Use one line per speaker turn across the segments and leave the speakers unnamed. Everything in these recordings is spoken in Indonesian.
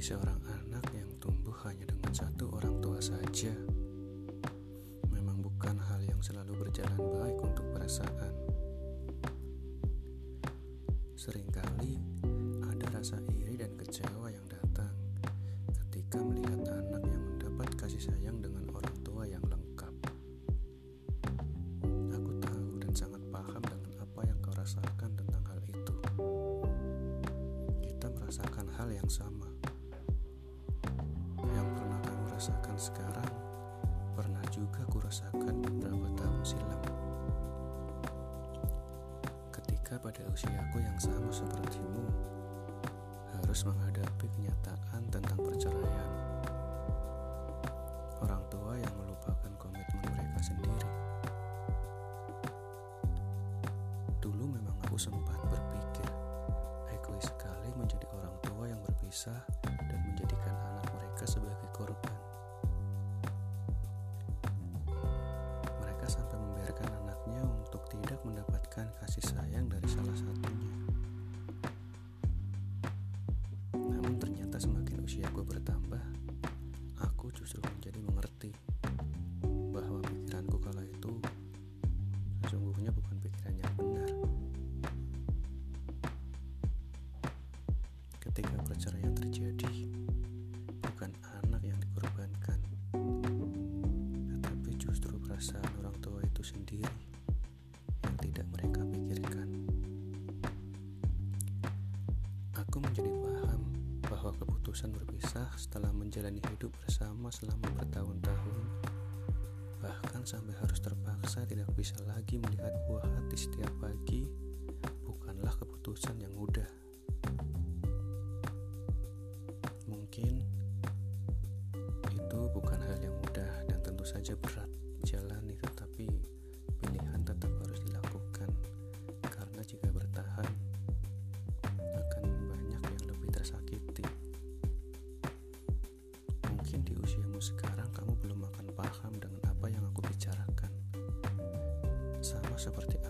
Menjadi seorang anak yang tumbuh hanya dengan satu orang tua saja memang bukan hal yang selalu berjalan baik untuk perasaan. Seringkali ada rasa iri dan kecewa yang datang ketika melihat anak yang mendapat kasih sayang dengan orang tua yang lengkap. Aku tahu dan sangat paham dengan apa yang kau rasakan tentang hal itu. Kita merasakan hal yang sama sekarang pernah juga kurasakan beberapa tahun silam. Ketika pada usiaku yang sama sepertimu, harus menghadapi kenyataan tentang perceraian. Orang tua yang melupakan komitmen mereka sendiri. Dulu memang aku sempat berpikir, egois sekali menjadi orang tua yang berpisah dan menjadikan anak mereka sebagai korban. Sesungguhnya bukan pikiran yang benar. Ketika perceraian terjadi, bukan anak yang dikorbankan, tetapi justru perasaan orang tua itu sendiri yang tidak mereka pikirkan. Aku menjadi paham bahwa keputusan berpisah setelah menjalani hidup bersama selama bertahun-tahun, sampai harus terpaksa tidak bisa lagi melihat buah hati setiap pagi, bukanlah keputusan yang mudah. Mungkin itu bukan hal yang mudah dan tentu saja berat seperti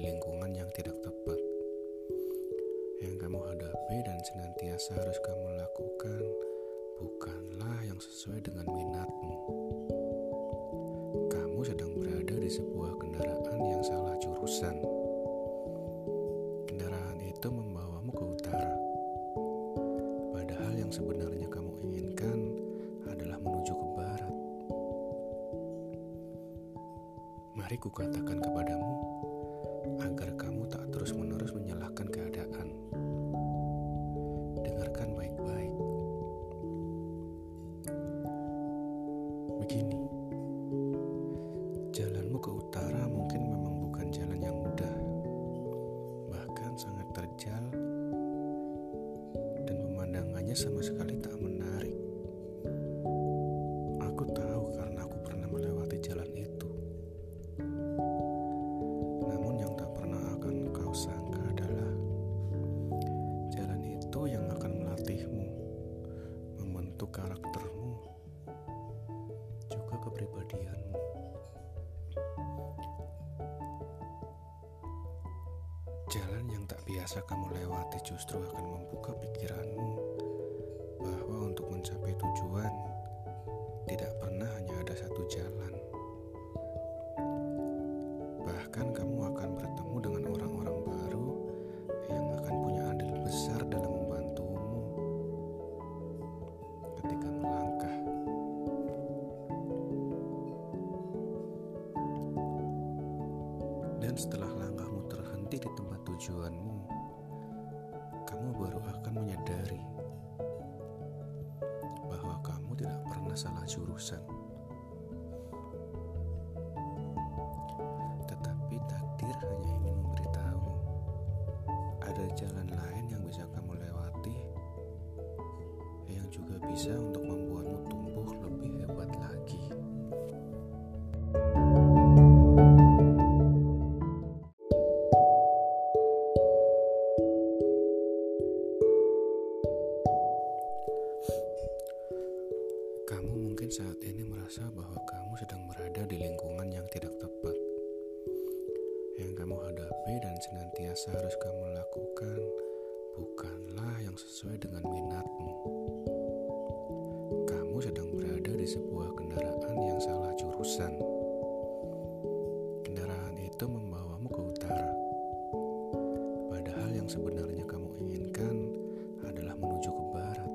lingkungan yang tidak tepat yang kamu hadapi dan senantiasa harus kamu lakukan bukanlah yang sesuai dengan minatmu. Kamu sedang berada di sebuah kendaraan yang salah jurusan. Kendaraan itu membawamu ke utara. Padahal yang sebenarnya kamu inginkan adalah menuju ke barat. Mari kukatakan kepadamu terjal dan pemandangannya sama sekali tak menarik. Jalan yang tak biasa kamu lewati justru akan membuka pikiranmu bahwa untuk mencapai tujuan tidak pernah hanya ada satu jalan. Bahkan kamu akan bertemu dengan orang-orang baru yang akan punya andil besar dalam Dan setelah langkahmu terhenti di tempat tujuanmu, kamu baru akan menyadari bahwa kamu tidak pernah salah jurusan. Tetapi takdir hanya ingin memberitahu ada jalan lain yang bisa kamu lewati yang juga bisa untuk dan senantiasa harus kamu lakukan bukanlah yang sesuai dengan minatmu. Kamu sedang berada di sebuah kendaraan yang salah jurusan. Kendaraan itu membawamu ke utara. Padahal yang sebenarnya kamu inginkan adalah menuju ke barat.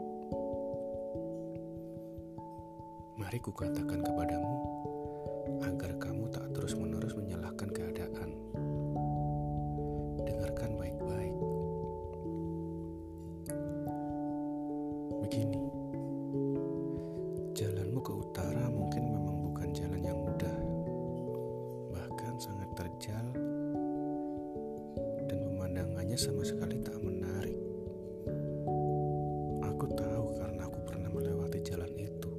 Mari kukatakan kepadamu pemandangannya sama sekali tak menarik. Aku tahu karena aku pernah melewati jalan itu.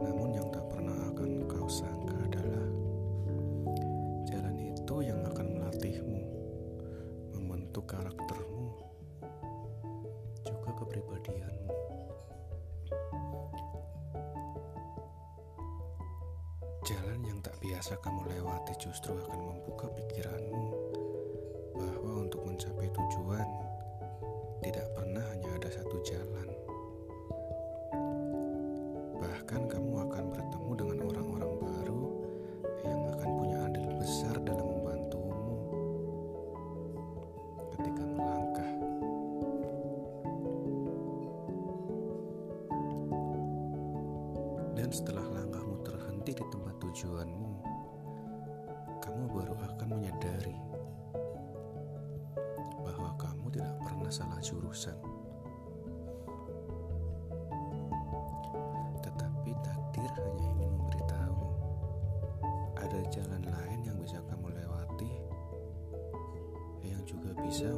Namun yang tak pernah akan kau sangka adalah jalan itu yang akan melatihmu, membentuk karaktermu, juga kepribadianmu. Jalan yang tak biasa kamu lewati justru akan membuka pikiranmu bahwa untuk mencapai tujuan tidak pernah hanya ada satu jalan. Bahkan kamu akan bertemu dengan orang-orang baru yang akan punya andil besar dalam membantumu ketika melangkah. Dan setelah langkahmu terhenti di tempat tujuanmu, kamu baru akan menyadari tidak pernah salah jurusan. Tetapi takdir hanya ingin memberitahu ada jalan lain yang bisa kamu lewati yang juga bisa